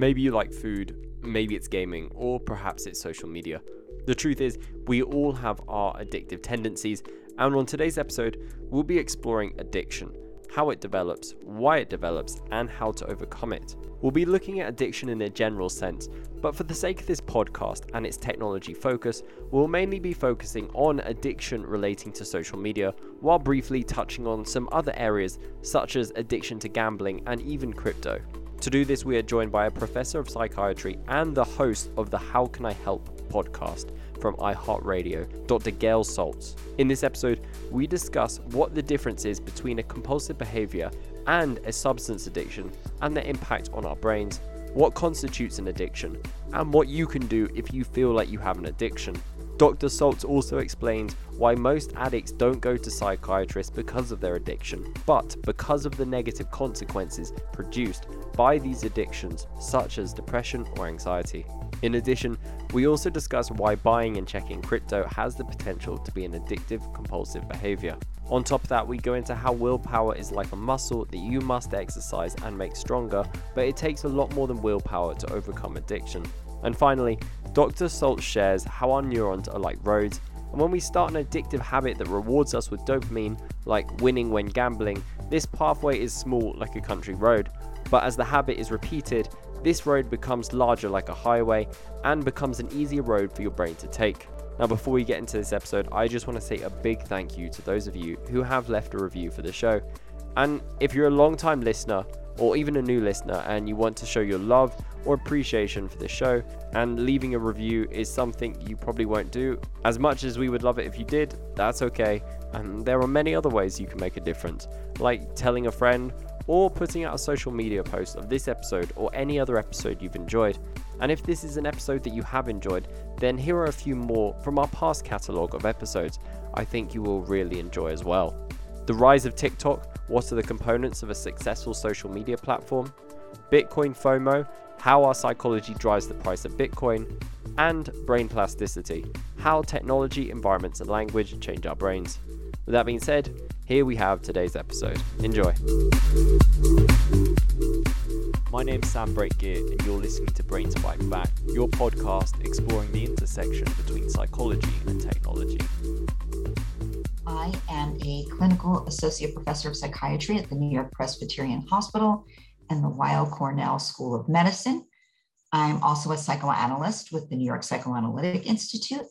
Maybe you like food, maybe it's gaming, or perhaps it's social media. The truth is, we all have our addictive tendencies, and on today's episode, we'll be exploring addiction how it develops, why it develops, and how to overcome it. We'll be looking at addiction in a general sense, but for the sake of this podcast and its technology focus, we'll mainly be focusing on addiction relating to social media, while briefly touching on some other areas such as addiction to gambling and even crypto. To do this, we are joined by a professor of psychiatry and the host of the How Can I Help podcast from iHeartRadio, Dr. Gail Saltz. In this episode, we discuss what the difference is between a compulsive behavior and a substance addiction and their impact on our brains, what constitutes an addiction, and what you can do if you feel like you have an addiction. Dr. Saltz also explains why most addicts don't go to psychiatrists because of their addiction, but because of the negative consequences produced by these addictions, such as depression or anxiety. In addition, we also discuss why buying and checking crypto has the potential to be an addictive, compulsive behavior. On top of that, we go into how willpower is like a muscle that you must exercise and make stronger, but it takes a lot more than willpower to overcome addiction. And finally, Dr. Saltz shares how our neurons are like roads, and when we start an addictive habit that rewards us with dopamine, like winning when gambling, this pathway is small like a country road, but as the habit is repeated, this road becomes larger like a highway and becomes an easier road for your brain to take. Now, before we get into this episode, I just want to say a big thank you to those of you who have left a review for the show. And if you're a long time listener or even a new listener and you want to show your love or appreciation for the show, and leaving a review is something you probably won't do, as much as we would love it if you did, that's okay. And there are many other ways you can make a difference, like telling a friend or putting out a social media post of this episode or any other episode you've enjoyed. And if this is an episode that you have enjoyed, then here are a few more from our past catalogue of episodes I think you will really enjoy as well. The rise of TikTok, what are the components of a successful social media platform? Bitcoin FOMO, how our psychology drives the price of Bitcoin, and brain plasticity, how technology, environments, and language change our brains. With that being said, here we have today's episode. Enjoy. My name's Sam Brake Guia, and you're listening to Brains Byte Back, your podcast exploring the intersection between psychology and technology. I am a clinical associate professor of psychiatry at the New York Presbyterian Hospital and the Weill Cornell School of Medicine. I'm also a psychoanalyst with the New York Psychoanalytic Institute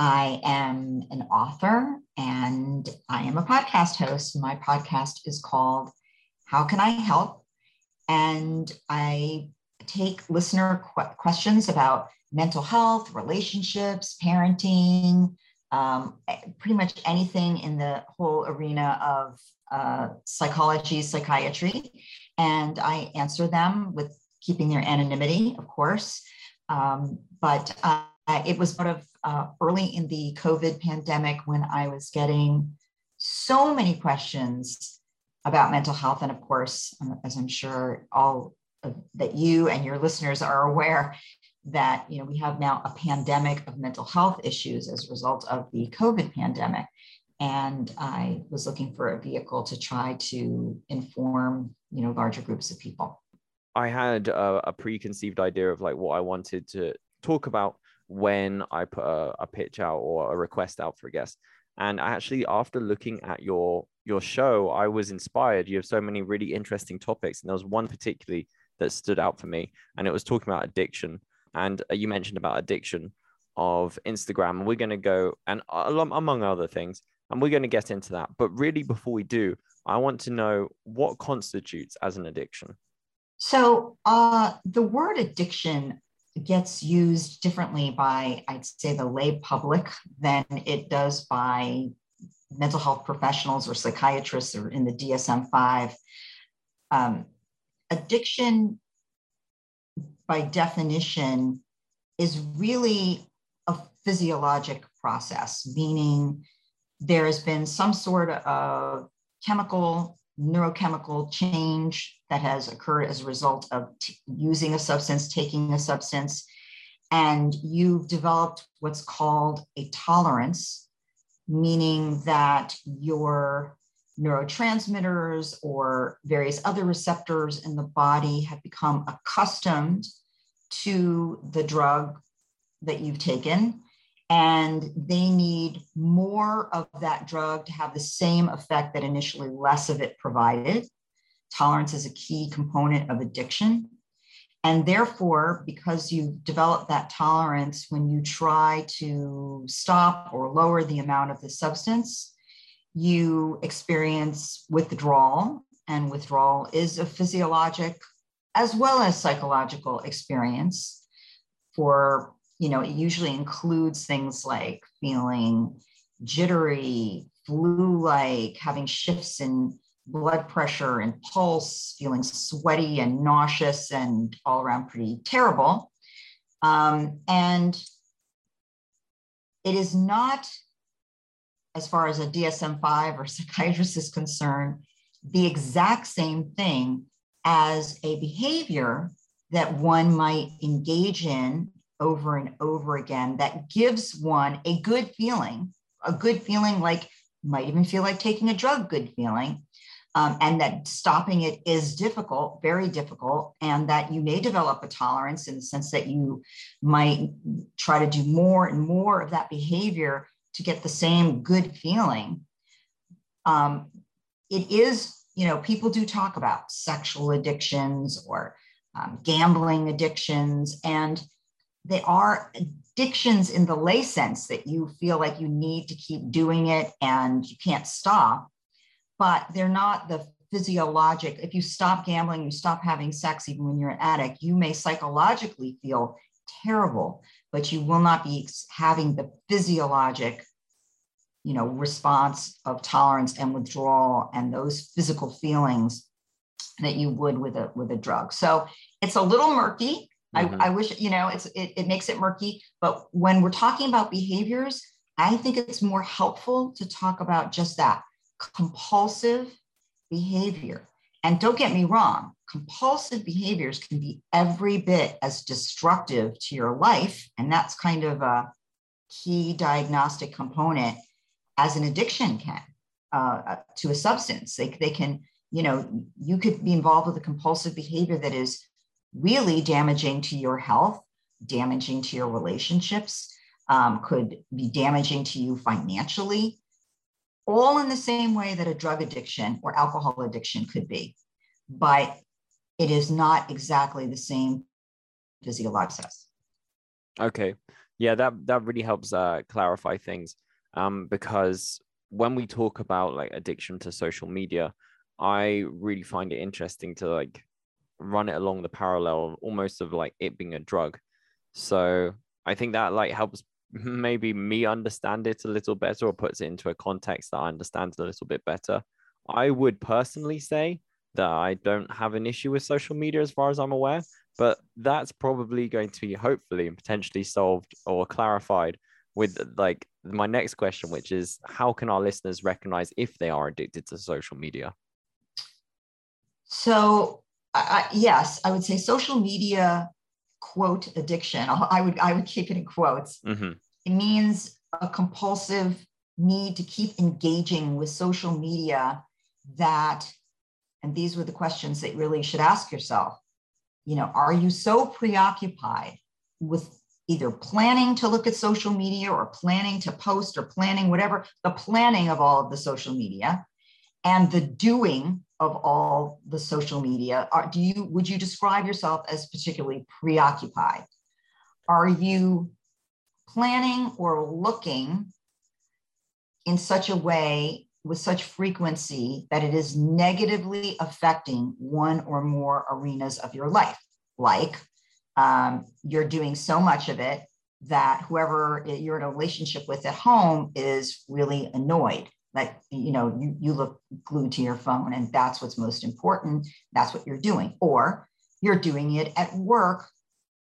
I am an author and I am a podcast host. My podcast is called How Can I Help? And I take listener qu- questions about mental health, relationships, parenting, um, pretty much anything in the whole arena of uh, psychology, psychiatry. And I answer them with keeping their anonymity, of course. Um, but uh, it was sort of uh, early in the COVID pandemic when I was getting so many questions about mental health. And of course, um, as I'm sure all of, that you and your listeners are aware, that you know we have now a pandemic of mental health issues as a result of the COVID pandemic. And I was looking for a vehicle to try to inform you know larger groups of people. I had a, a preconceived idea of like what I wanted to talk about when I put a, a pitch out or a request out for a guest. And actually, after looking at your your show, I was inspired. You have so many really interesting topics, and there was one particularly that stood out for me, and it was talking about addiction. And uh, you mentioned about addiction of Instagram, and we're going to go and among other things, and we're going to get into that. But really, before we do, I want to know what constitutes as an addiction. So, uh, the word addiction gets used differently by, I'd say, the lay public than it does by mental health professionals or psychiatrists or in the DSM 5. Um, addiction, by definition, is really a physiologic process, meaning there has been some sort of chemical neurochemical change that has occurred as a result of using a substance, taking a substance, and you've developed what's called a tolerance, meaning that your neurotransmitters or various other receptors in the body have become accustomed to the drug that you've taken and they need more of that drug to have the same effect that initially less of it provided. Tolerance is a key component of addiction. And therefore, because you develop that tolerance, when you try to stop or lower the amount of the substance, you experience withdrawal. And withdrawal is a physiologic as well as psychological experience for you know, it usually includes things like feeling jittery, flu like, having shifts in blood pressure and pulse, feeling sweaty and nauseous and all around pretty terrible. Um, and it is not, as far as a DSM 5 or psychiatrist is concerned, the exact same thing as a behavior that one might engage in over and over again that gives one a good feeling, a good feeling like might even feel like taking a drug, good feeling. Um, and that stopping it is difficult, very difficult, and that you may develop a tolerance in the sense that you might try to do more and more of that behavior to get the same good feeling. Um, it is, you know, people do talk about sexual addictions or um, gambling addictions, and they are addictions in the lay sense that you feel like you need to keep doing it and you can't stop, but they're not the physiologic. If you stop gambling, you stop having sex, even when you're an addict, you may psychologically feel terrible, but you will not be having the physiologic you know response of tolerance and withdrawal and those physical feelings that you would with a with a drug so it's a little murky Mm-hmm. I, I wish, you know, it's it, it makes it murky. But when we're talking about behaviors, I think it's more helpful to talk about just that compulsive behavior. And don't get me wrong, compulsive behaviors can be every bit as destructive to your life. And that's kind of a key diagnostic component as an addiction can uh, to a substance. They, they can, you know, you could be involved with a compulsive behavior that is really damaging to your health, damaging to your relationships, um, could be damaging to you financially, all in the same way that a drug addiction or alcohol addiction could be. But it is not exactly the same physiological process. Okay. Yeah, that that really helps uh, clarify things. Um, because when we talk about like addiction to social media, I really find it interesting to like run it along the parallel almost of like it being a drug. So I think that like helps maybe me understand it a little better or puts it into a context that I understand a little bit better. I would personally say that I don't have an issue with social media as far as I'm aware, but that's probably going to be hopefully and potentially solved or clarified with like my next question, which is how can our listeners recognize if they are addicted to social media? So I, yes, I would say social media quote addiction. I would I would keep it in quotes. Mm-hmm. It means a compulsive need to keep engaging with social media that and these were the questions that really should ask yourself you know are you so preoccupied with either planning to look at social media or planning to post or planning whatever the planning of all of the social media and the doing of all the social media are, do you would you describe yourself as particularly preoccupied? Are you planning or looking in such a way with such frequency that it is negatively affecting one or more arenas of your life? Like um, you're doing so much of it that whoever you're in a relationship with at home is really annoyed that you know you, you look glued to your phone and that's what's most important. That's what you're doing. Or you're doing it at work.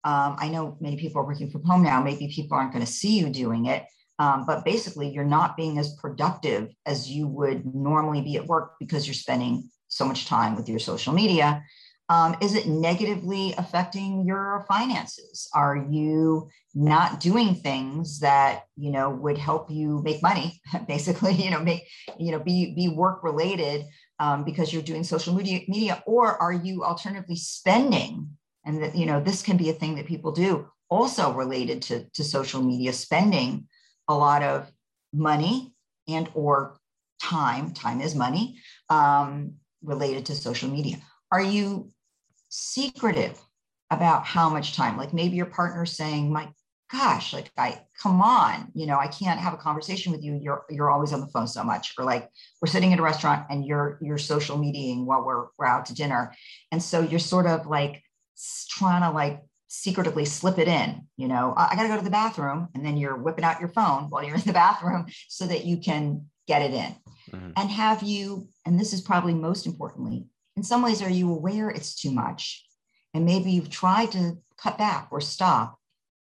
Um, i know many people are working from home now. Maybe people aren't going to see you doing it. Um, but basically you're not being as productive as you would normally be at work because you're spending so much time with your social media Um, is it negatively affecting your finances? Are you not doing things that you know would help you make money? Basically, you know, make you know be be work related um, because you're doing social media media, or are you alternatively spending? And that you know this can be a thing that people do also related to to social media, spending a lot of money and or time. Time is money um, related to social media. Are you secretive about how much time. Like maybe your partner's saying, my gosh, like I come on, you know, I can't have a conversation with you. You're you're always on the phone so much. Or like we're sitting at a restaurant and you're you're social mediating while we're we're out to dinner. And so you're sort of like trying to like secretively slip it in, you know, I, I gotta go to the bathroom. And then you're whipping out your phone while you're in the bathroom so that you can get it in. Mm-hmm. And have you, and this is probably most importantly, in some ways, are you aware it's too much? And maybe you've tried to cut back or stop.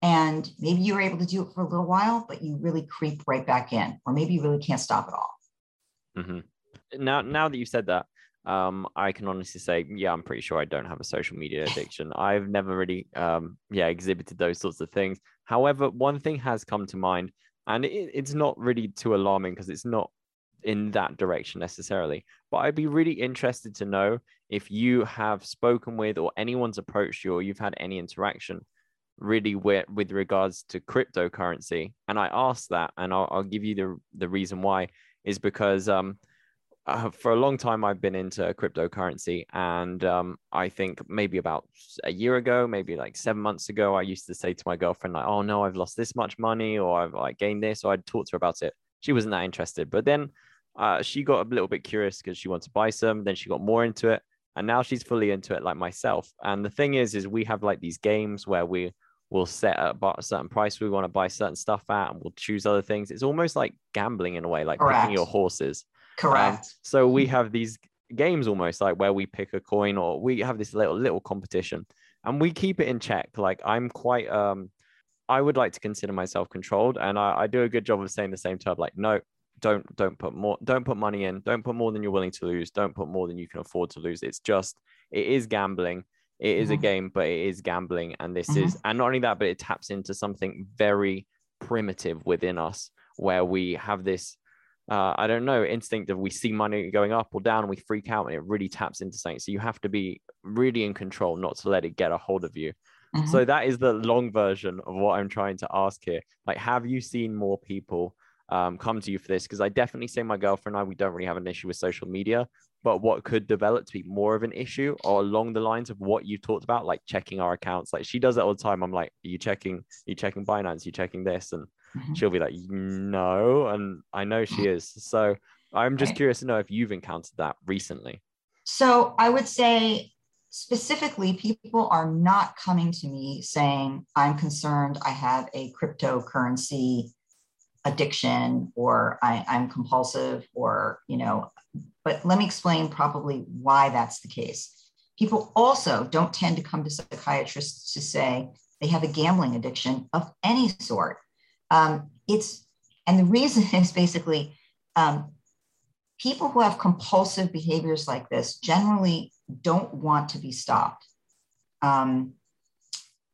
And maybe you were able to do it for a little while, but you really creep right back in, or maybe you really can't stop at all. Mm-hmm. Now, now that you've said that, um, I can honestly say, yeah, I'm pretty sure I don't have a social media addiction. I've never really, um, yeah, exhibited those sorts of things. However, one thing has come to mind, and it, it's not really too alarming because it's not in that direction necessarily. But I'd be really interested to know if you have spoken with or anyone's approached you or you've had any interaction really with, with regards to cryptocurrency. And I asked that, and I'll, I'll give you the, the reason why is because um, uh, for a long time I've been into cryptocurrency, and um, I think maybe about a year ago, maybe like seven months ago, I used to say to my girlfriend like, "Oh no, I've lost this much money, or I've like gained this," or I'd talk to her about it. She wasn't that interested, but then uh, she got a little bit curious because she wanted to buy some. Then she got more into it, and now she's fully into it, like myself. And the thing is, is we have like these games where we will set up a certain price we want to buy certain stuff at, and we'll choose other things. It's almost like gambling in a way, like Correct. picking your horses. Correct. Um, so we have these games almost like where we pick a coin, or we have this little little competition, and we keep it in check. Like I'm quite um. I would like to consider myself controlled, and I, I do a good job of saying the same to her, like, no, don't don't put more don't put money in don't put more than you're willing to lose don't put more than you can afford to lose it's just it is gambling it is mm-hmm. a game but it is gambling and this mm-hmm. is and not only that but it taps into something very primitive within us where we have this uh, I don't know, instinct of we see money going up or down and we freak out and it really taps into something. So you have to be really in control, not to let it get a hold of you. Mm-hmm. So that is the long version of what I'm trying to ask here. Like, have you seen more people um, come to you for this because I definitely say my girlfriend and I we don't really have an issue with social media, but what could develop to be more of an issue or along the lines of what you talked about, like checking our accounts. Like she does it all the time. I'm like, are you checking? Are you checking Binance? Are you checking this? And mm-hmm. she'll be like, no, and I know she is. So I'm just curious to know if you've encountered that recently. So I would say specifically, people are not coming to me saying, I'm concerned I have a cryptocurrency addiction or I, I'm compulsive or, you know, but let me explain probably why that's the case. People also don't tend to come to psychiatrists to say they have a gambling addiction of any sort. Um, it's, and the reason is basically um, people who have compulsive behaviors like this generally don't want to be stopped. Um,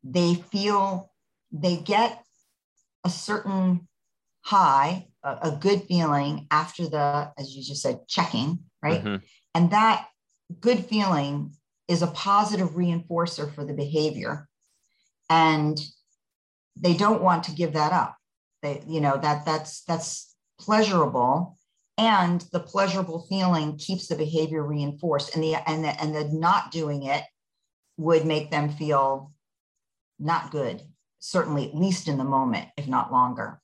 they feel they get a certain high, a, a, good feeling after the, as you just said, checking, right? Mm-hmm. And that good feeling is a positive reinforcer for the behavior. And they don't want to give that up. They, you know, that that's that's pleasurable. And the pleasurable feeling keeps the behavior reinforced. And the and the and the not doing it would make them feel not good, certainly at least in the moment, if not longer.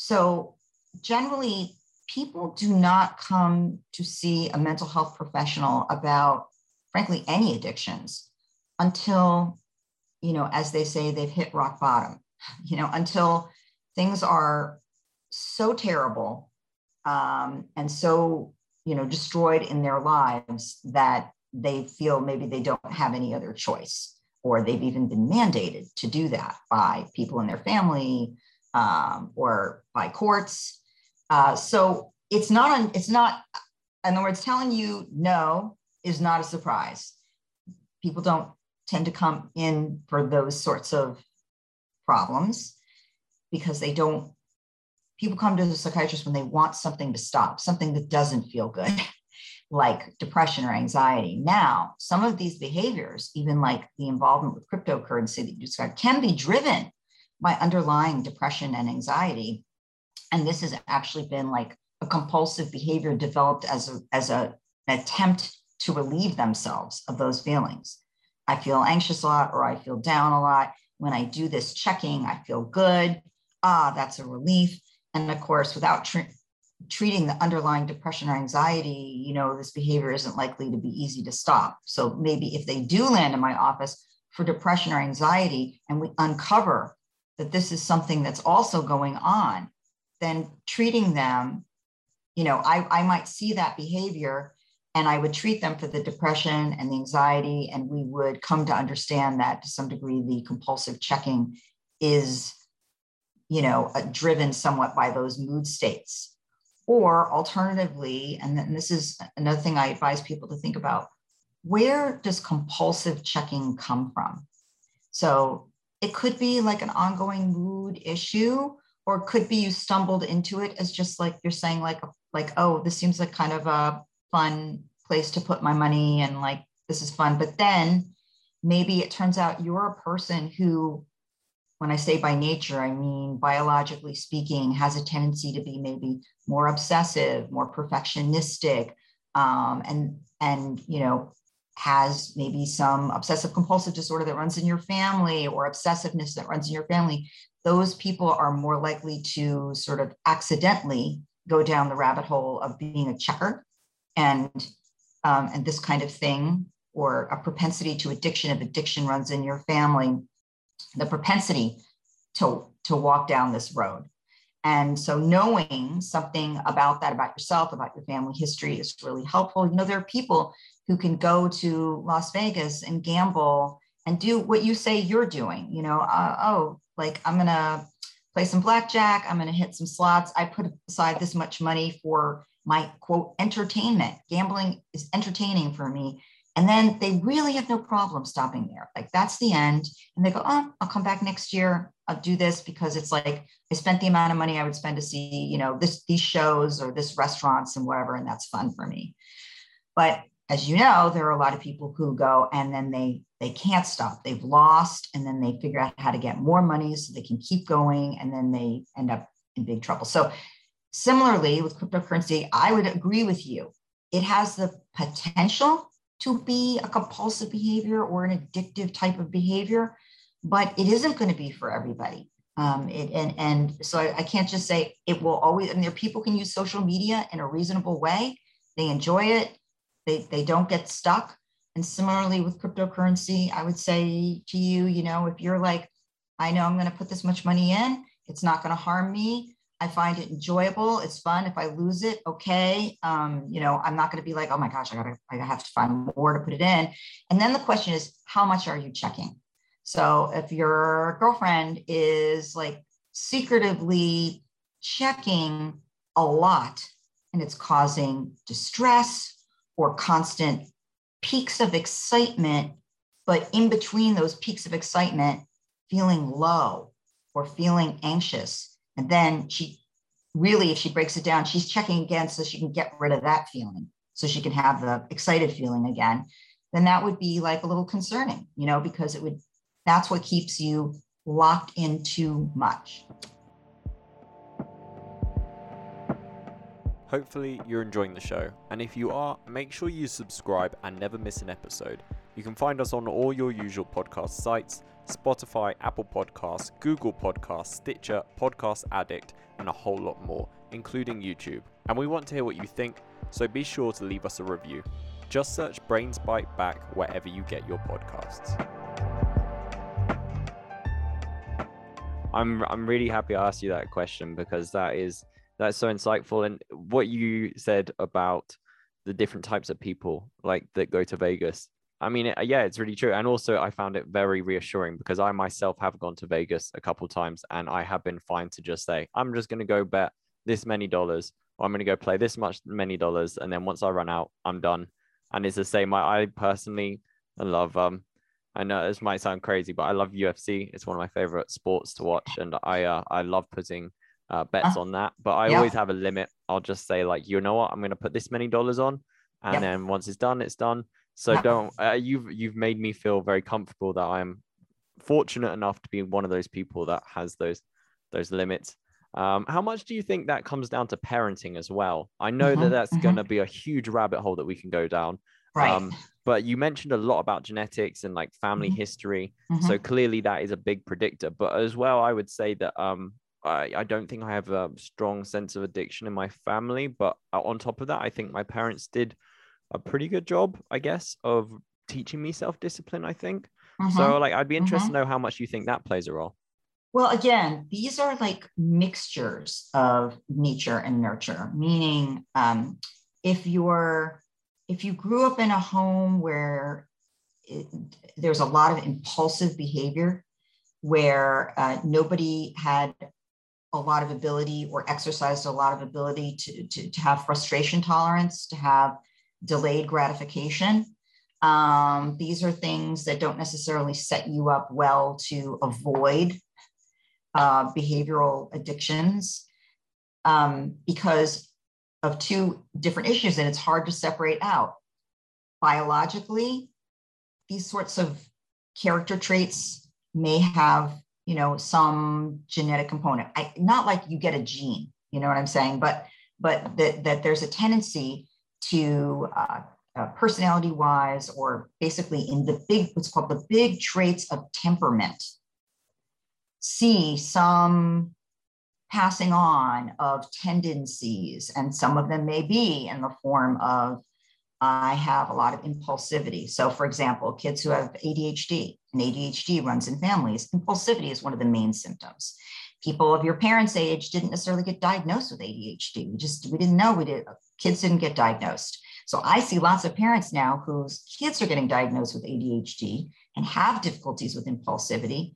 So generally, people do not come to see a mental health professional about, frankly, any addictions until, you know, as they say, they've hit rock bottom, you know, until things are so terrible um, and so, you know, destroyed in their lives that they feel maybe they don't have any other choice or they've even been mandated to do that by people in their family um, or by courts. Uh, so it's not, it's not, in other words, telling you no is not a surprise. people don't tend to come in for those sorts of problems because they don't people come to the psychiatrist when they want something to stop something that doesn't feel good like depression or anxiety now some of these behaviors even like the involvement with cryptocurrency that you described can be driven by underlying depression and anxiety. And this has actually been like a compulsive behavior developed as a as a, an attempt to relieve themselves of those feelings. I feel anxious a lot or i feel down a lot. When i do this checking i feel good. Ah that's a relief. And of course without tr- treating the underlying depression or anxiety you know this behavior isn't likely to be easy to stop. So maybe if they do land in my office for depression or anxiety and we uncover that this is something that's also going on then treating them you know I, I might see that behavior and i would treat them for the depression and the anxiety and we would come to understand that to some degree the compulsive checking is you know uh, driven somewhat by those mood states. Or alternatively and then this is another thing i advise people to think about where does compulsive checking come from? So it could be like an ongoing mood issue or could be you stumbled into it as just like you're saying like like oh this seems like kind of a fun place to put my money and like this is fun. But then maybe it turns out you're a person who when i say by nature i mean biologically speaking has a tendency to be maybe more obsessive more perfectionistic um, and and you know has maybe some obsessive compulsive disorder that runs in your family or obsessiveness that runs in your family those people are more likely to sort of accidentally go down the rabbit hole of being a checker and um, and this kind of thing or a propensity to addiction if addiction runs in your family the propensity to to walk down this road and so knowing something about that about yourself about your family history is really helpful you know there are people who can go to las vegas and gamble and do what you say you're doing you know uh, oh like I'm gonna play some blackjack, I'm gonna hit some slots. I put aside this much money for my quote entertainment. Gambling is entertaining for me. And then they really have no problem stopping there. Like that's the end. And they go, oh, I'll come back next year. I'll do this because it's like I spent the amount of money I would spend to see, you know, this these shows or this restaurants and whatever, and that's fun for me. But as you know, there are a lot of people who go and then they they can't stop. They've lost, and then they figure out how to get more money so they can keep going, and then they end up in big trouble. So, similarly with cryptocurrency, I would agree with you. It has the potential to be a compulsive behavior or an addictive type of behavior, but it isn't going to be for everybody. Um, it, and and so I, I can't just say it will always. And there people can use social media in a reasonable way. They enjoy it. They they don't get stuck and similarly with cryptocurrency, I would say to you, you know, if you're like, I know I'm going to put this much money in, it's not going to harm me. I find it enjoyable. It's fun. If I lose it, okay. Um, you know, I'm not going to be like, oh my gosh, I gotta, I have to find more to put it in. And then the question is, how much are you checking? So if your girlfriend is like secretively checking a lot and it's causing distress or constant peaks of excitement, but in between those peaks of excitement, feeling low or feeling anxious. And then she really, if she breaks it down, she's checking again so she can get rid of that feeling, so she can have the excited feeling again. Then that would be like a little concerning, you know, because it would, that's what keeps you locked in too much. Hopefully, you're enjoying the show, and if you are, make sure you subscribe and never miss an episode. You can find us on all your usual podcast sites Spotify, Apple Podcasts, Google Podcasts, Stitcher, Podcast Addict, and a whole lot more, including YouTube. And we want to hear what you think, so be sure to leave us a review. Just search Brains Byte Back wherever you get your podcasts. I'm I'm really happy I asked you that question because that is that's so insightful. And what you said about the different types of people like that go to Vegas. I mean, yeah, it's really true. And also, I found it very reassuring because I myself have gone to Vegas a couple times and I have been fine to just say, I'm just going to go bet this many dollars or I'm going to go play this much many dollars. And then once I run out, I'm done. And it's the same. I, I personally love um I know this might sound crazy, but I love UFC. It's one of my favorite sports to watch, and I uh, I love putting uh, bets uh, on that. But I yeah. always have a limit. I'll just say like, you know what, I'm going to put this many dollars on, and yeah. then once it's done, it's done. So don't uh, you've you've made me feel very comfortable that I'm fortunate enough to be one of those people that has those those limits. Um, how much do you think that comes down to parenting as well? I know mm-hmm, that that's mm-hmm. going to be a huge rabbit hole that we can go down. Right. Um, but you mentioned a lot about genetics and like family mm-hmm. history. Mm-hmm. So clearly that is a big predictor. But as well, I would say that um, I, I don't think I have a strong sense of addiction in my family. But uh, on top of that, I think my parents did a pretty good job, I guess, of teaching me self discipline. I think. Mm-hmm. So like, I'd be interested mm-hmm. to know how much you think that plays a role. Well, again, these are like mixtures of nature and nurture, meaning um, if you're if you grew up in a home where it, there's a lot of impulsive behavior, where uh, nobody had a lot of ability or exercised a lot of ability to, to, to have frustration tolerance, to have delayed gratification. Um, these are things that don't necessarily set you up well to avoid uh, behavioral addictions um, because of two different issues, and it's hard to separate out. Biologically, these sorts of character traits may have, you know, some genetic component. I, not like you get a gene, you know what I'm saying, but but that that there's a tendency to uh, uh, personality wise, or basically in the big, what's called the big traits of temperament, see some passing on of tendencies, and some of them may be in the form of I have a lot of impulsivity. So, for example, kids who have ADHD, and ADHD runs in families, impulsivity is one of the main symptoms. People of your parents' age didn't necessarily get diagnosed with ADHD. We just we didn't know we did. Kids didn't get diagnosed. So I see lots of parents now whose kids are getting diagnosed with ADHD and have difficulties with impulsivity.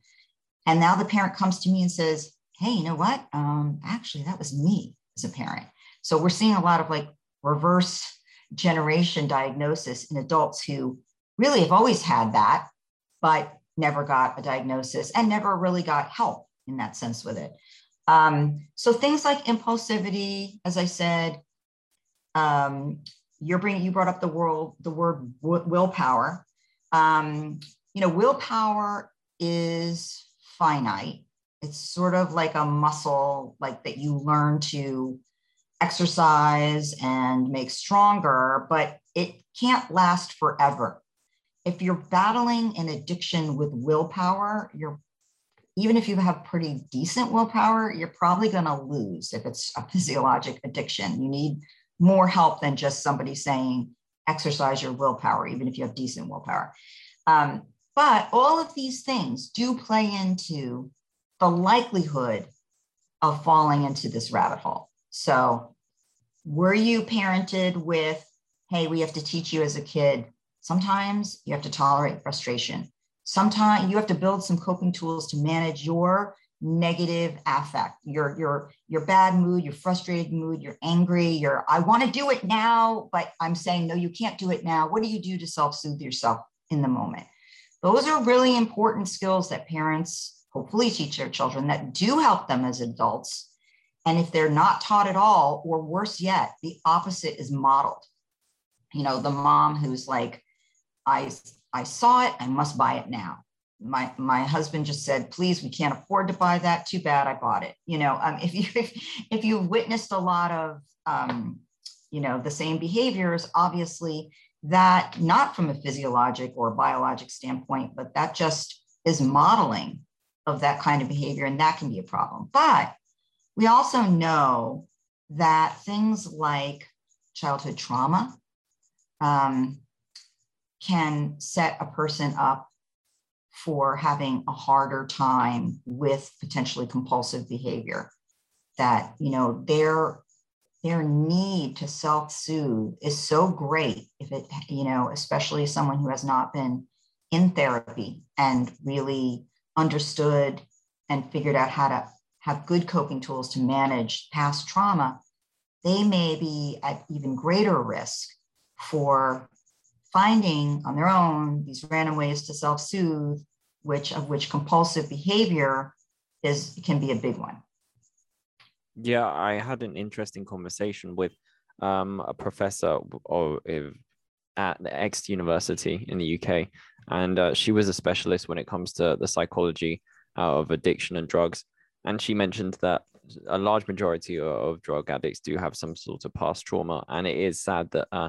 And now the parent comes to me and says, Hey, you know what? Um, actually, that was me as a parent. So we're seeing a lot of like reverse generation diagnosis in adults who really have always had that, but never got a diagnosis and never really got help in that sense with it. Um, so things like impulsivity, as I said, um, you're bringing you brought up the world the word willpower. Um, you know, willpower is finite. It's sort of like a muscle, like that you learn to exercise and make stronger, but it can't last forever. If you're battling an addiction with willpower, you're even if you have pretty decent willpower, you're probably going to lose if it's a physiologic addiction. You need more help than just somebody saying exercise your willpower, even if you have decent willpower. Um, but all of these things do play into the likelihood of falling into this rabbit hole. So, were you parented with, hey, we have to teach you as a kid? Sometimes you have to tolerate frustration. Sometimes you have to build some coping tools to manage your negative affect, your your your bad mood, your frustrated mood, you're angry, you're I want to do it now, but I'm saying no, you can't do it now. What do you do to self-soothe yourself in the moment? Those are really important skills that parents hopefully teach their children that do help them as adults. And if they're not taught at all, or worse yet, the opposite is modeled. You know, the mom who's like, I, I saw it, I must buy it now. My, my husband just said, please, we can't afford to buy that. Too bad I bought it. You know, um, if you if, if you've witnessed a lot of um, you know the same behaviors, obviously that not from a physiologic or biologic standpoint, but that just is modeling of that kind of behavior, and that can be a problem. But we also know that things like childhood trauma um, can set a person up for having a harder time with potentially compulsive behavior. That you know their their need to self-soothe is so great if it you know especially someone who has not been in therapy and really understood and figured out how to have good coping tools to manage past trauma they may be at even greater risk for finding on their own these random ways to self-soothe, which of which compulsive behavior is can be a big one. Yeah, I had an interesting conversation with um, a professor of, at the X University in the UK, and uh, she was a specialist when it comes to the psychology uh, of addiction and drugs. And she mentioned that a large majority of drug addicts do have some sort of past trauma, and it is sad that uh,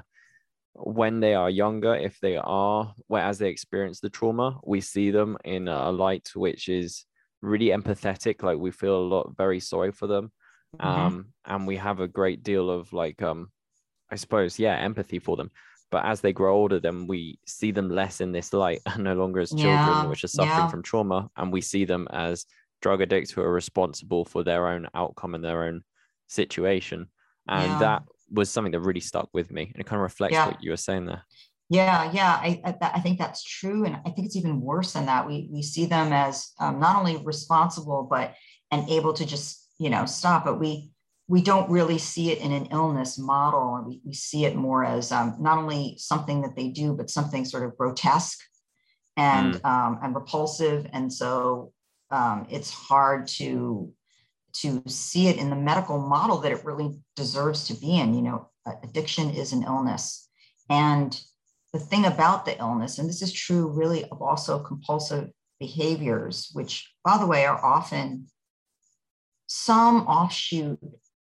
when they are younger, if they are, whereas they experience the trauma, we see them in a light which is really empathetic. Like we feel a lot, very sorry for them, mm-hmm. um, and we have a great deal of like, um, I suppose, yeah, empathy for them. But as they grow older, then we see them less in this light, and no longer as children, yeah, which are suffering yeah. from trauma, and we see them as drug addicts who are responsible for their own outcome and their own situation. And yeah. that was something that really stuck with me. And it kind of reflects yeah. what you were saying there. Yeah, yeah, I, I, I, think that's true, and I think it's even worse than that. We we see them as um, not only responsible, but and able to just you know stop. But we we don't really see it in an illness model, and we, we see it more as um, not only something that they do, but something sort of grotesque and mm. um, and repulsive. And so um, it's hard to to see it in the medical model that it really deserves to be in. You know, addiction is an illness, and the thing about the illness, and this is true really of also compulsive behaviors, which, by the way, are often some offshoot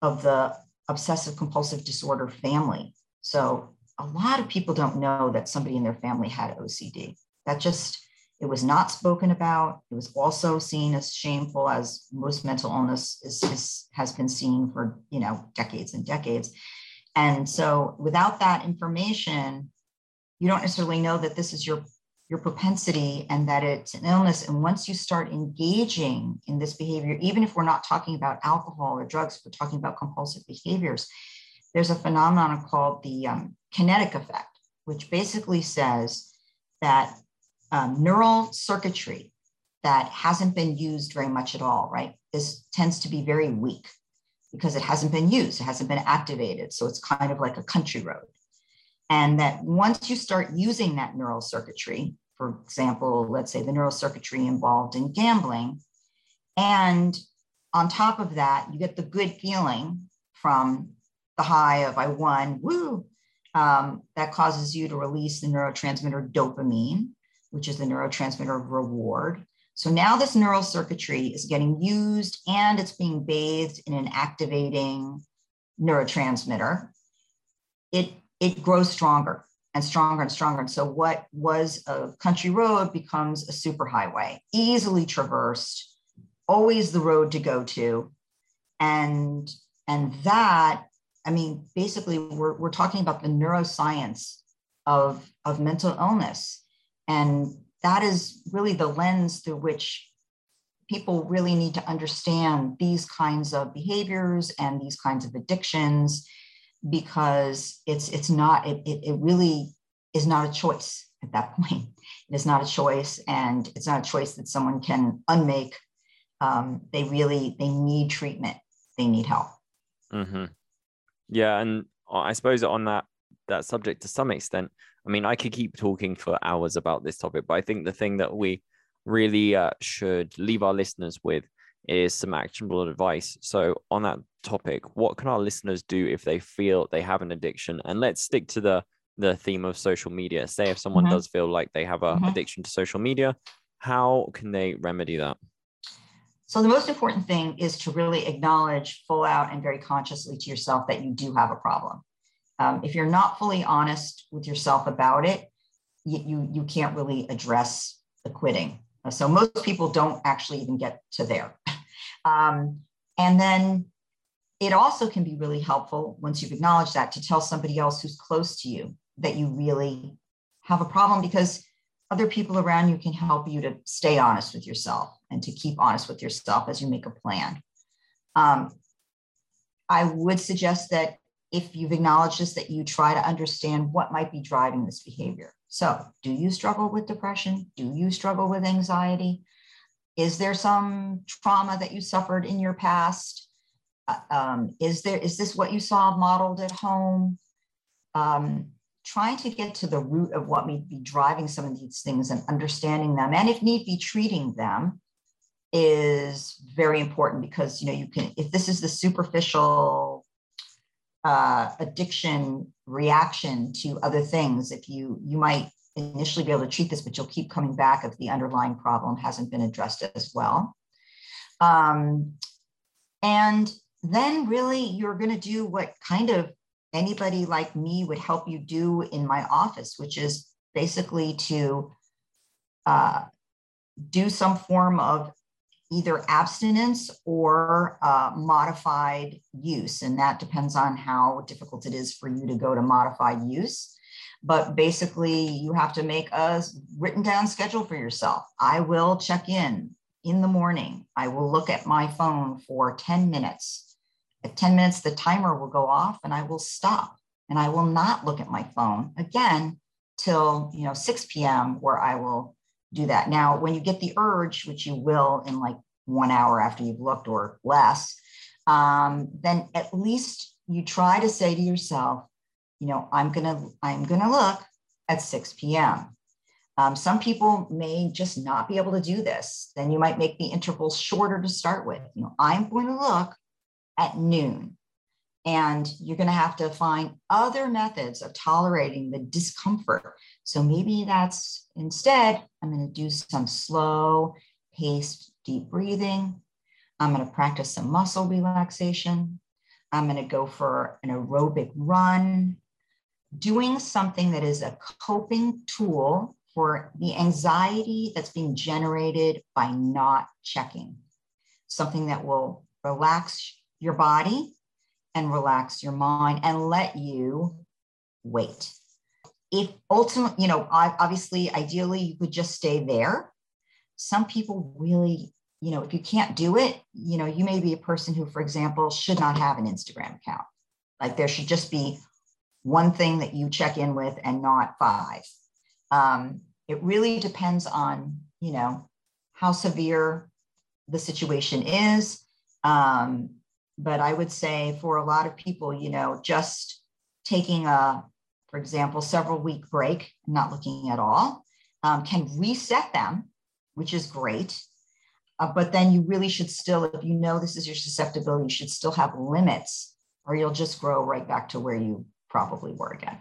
of the obsessive compulsive disorder family. So a lot of people don't know that somebody in their family had OCD. That just it was not spoken about. It was also seen as shameful, as most mental illness is, is, has been seen for you know decades and decades. And so, without that information, you don't necessarily know that this is your your propensity and that it's an illness. And once you start engaging in this behavior, even if we're not talking about alcohol or drugs, we're talking about compulsive behaviors. There's a phenomenon called the um, kindling effect, which basically says that um, neural circuitry that hasn't been used very much at all, right? This tends to be very weak because it hasn't been used, it hasn't been activated. So it's kind of like a country road. And that once you start using that neural circuitry, for example, let's say the neural circuitry involved in gambling, and on top of that, you get the good feeling from the high of I won, woo, um, that causes you to release the neurotransmitter dopamine which is the neurotransmitter of reward. So now this neural circuitry is getting used and it's being bathed in an activating neurotransmitter. It, it grows stronger and stronger and stronger. And so what was a country road becomes a superhighway, easily traversed, always the road to go to. And, and that, I mean, basically we're, we're talking about the neuroscience of, of mental illness and that is really the lens through which people really need to understand these kinds of behaviors and these kinds of addictions because it's it's not it, it, really is not a choice at that point. It is not a choice and it's not a choice that someone can unmake. Um, they really they need treatment. They need help. Mm-hmm. yeah and i suppose on that that subject to some extent I mean, I could keep talking for hours about this topic, but I think the thing that we really uh, should leave our listeners with is some actionable advice. So, on that topic, what can our listeners do if they feel they have an addiction? And let's stick to the the theme of social media. Say if someone mm-hmm. does feel like they have an mm-hmm. addiction to social media, how can they remedy that? So, the most important thing is to really acknowledge full out and very consciously to yourself that you do have a problem um, if you're not fully honest with yourself about it, you, you, you can't really address the quitting. So most people don't actually even get to there. Um, and then it also can be really helpful once you've acknowledged that to tell somebody else who's close to you that you really have a problem because other people around you can help you to stay honest with yourself and to keep honest with yourself as you make a plan. Um, I would suggest that if you've acknowledged this, that you try to understand what might be driving this behavior. So, do you struggle with depression? Do you struggle with anxiety? Is there some trauma that you suffered in your past? Uh, um, is there is this what you saw modeled at home? Um, trying to get to the root of what may be driving some of these things and understanding them, and if need be, treating them is very important because you know you can if this is the superficial uh, addiction reaction to other things. If you you might initially be able to treat this but you'll keep coming back if the underlying problem hasn't been addressed as well. Um, and then really you're going to do what kind of anybody like me would help you do in my office which is basically to uh, do some form of either abstinence or uh, modified use. And that depends on how difficult it is for you to go to modified use. But basically, you have to make a written down schedule for yourself. I will check in in the morning. I will look at my phone for 10 minutes. At 10 minutes, the timer will go off and I will stop. And I will not look at my phone again till you know 6 p.m. where I will do that. Now, when you get the urge, which you will in like one hour after you've looked or less, um, then at least you try to say to yourself, you know, I'm gonna I'm gonna look at 6 p.m. Um, some people may just not be able to do this. Then you might make the intervals shorter to start with. You know, I'm going to look at noon. And you're going to have to find other methods of tolerating the discomfort. So maybe that's instead, I'm going to do some slow paced deep breathing. I'm going to practice some muscle relaxation. I'm going to go for an aerobic run, doing something that is a coping tool for the anxiety that's being generated by not checking, something that will relax your body and relax your mind and let you wait. If ultimately, you know, obviously, ideally, you could just stay there. Some people really, you know, if you can't do it, you know, you may be a person who, for example, should not have an Instagram account. Like there should just be one thing that you check in with and not five. Um, it really depends on, you know, how severe the situation is. Um, but I would say for a lot of people, you know, just taking a, for example, several week break, not looking at all, um, can reset them, which is great. Uh, but then you really should still, if you know this is your susceptibility, you should still have limits, or you'll just grow right back to where you probably were again.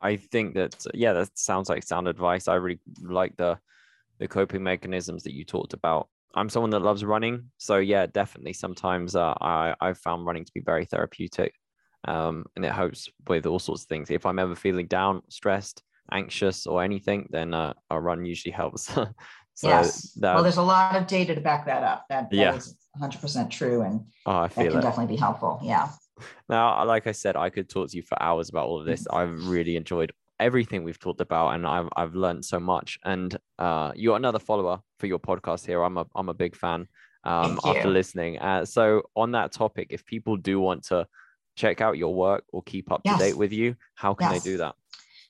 I think that yeah, that sounds like sound advice. I really like the the coping mechanisms that you talked about. I'm someone that loves running, so yeah, definitely. Sometimes uh, I I've found running to be very therapeutic, um, and it helps with all sorts of things. If I'm ever feeling down, stressed, anxious, or anything, then uh, a run usually helps. so yes. That, well, there's a lot of data to back that up. That, that yeah. is 100% true, and oh, I feel that can it. definitely be helpful. Yeah. Now, like I said, I could talk to you for hours about all of this. Mm-hmm. I've really enjoyed everything we've talked about and I've I've learned so much. And uh, you're another follower for your podcast here. I'm a I'm a big fan um, after listening. Uh, so on that topic, if people do want to check out your work or keep up yes. to date with you, how can yes. they do that?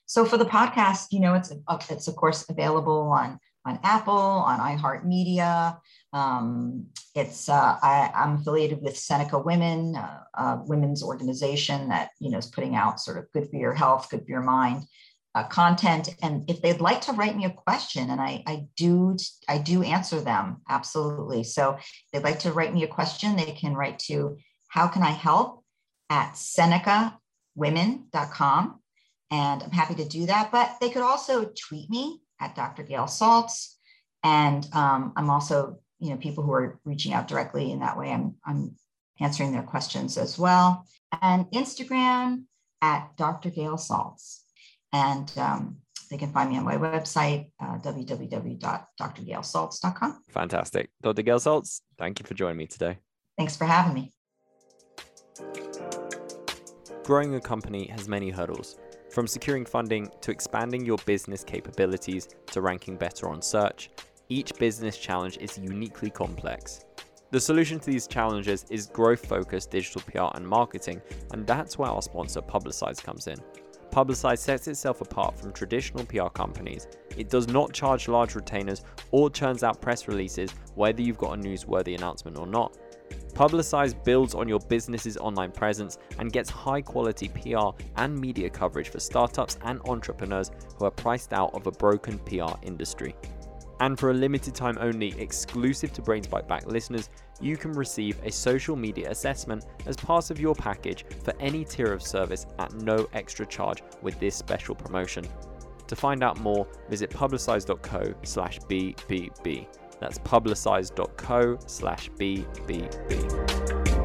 So for the podcast, you know, it's it's of course available on on Apple, on iHeartMedia. Um, it's uh, I, am affiliated with Seneca Women, uh, a women's organization that you know is putting out sort of good for your health, good for your mind uh, content. And if they'd like to write me a question, and I, I do I do answer them absolutely. So they'd like to write me a question, they can write to how can I help at senecawomen.com. And I'm happy to do that. But they could also tweet me at Dr. Gail Saltz. And um, I'm also, you know, people who are reaching out directly in that way, I'm, I'm answering their questions as well. And Instagram at Dr. Gail Saltz And um, they can find me on my website, uh, www.drgailsaltz.com. Fantastic. Dr. Gail Saltz thank you for joining me today. Thanks for having me. Growing a company has many hurdles from securing funding to expanding your business capabilities to ranking better on search, each business challenge is uniquely complex. The solution to these challenges is growth focused digital PR and marketing, and that's where our sponsor Publicize comes in. Publicize sets itself apart from traditional PR companies. It does not charge large retainers or churns out press releases whether you've got a newsworthy announcement or not. Publicize builds on your business's online presence and gets high quality PR and media coverage for startups and entrepreneurs who are priced out of a broken PR industry. And for a limited time only, exclusive to Brains Byte Back listeners, you can receive a social media assessment as part of your package for any tier of service at no extra charge with this special promotion. To find out more, visit publicize.co slash BBB. That's publicize.co slash BBB.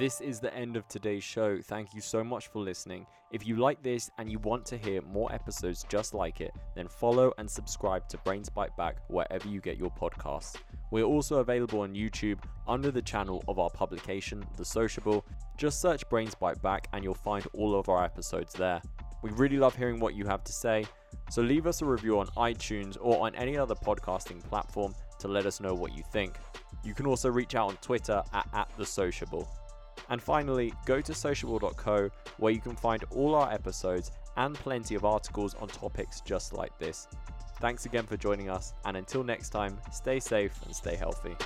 This is the end of today's show. Thank you so much for listening. If you like this and you want to hear more episodes just like it, then follow and subscribe to Brains Byte Back wherever you get your podcasts. We're also available on YouTube under the channel of our publication, The Sociable. Just search Brains Byte Back and you'll find all of our episodes there. We really love hearing what you have to say, so leave us a review on iTunes or on any other podcasting platform to let us know what you think. You can also reach out on Twitter at, at The Sociable. And finally, go to sociable.co where you can find all our episodes and plenty of articles on topics just like this. Thanks again for joining us, and until next time, stay safe and stay healthy.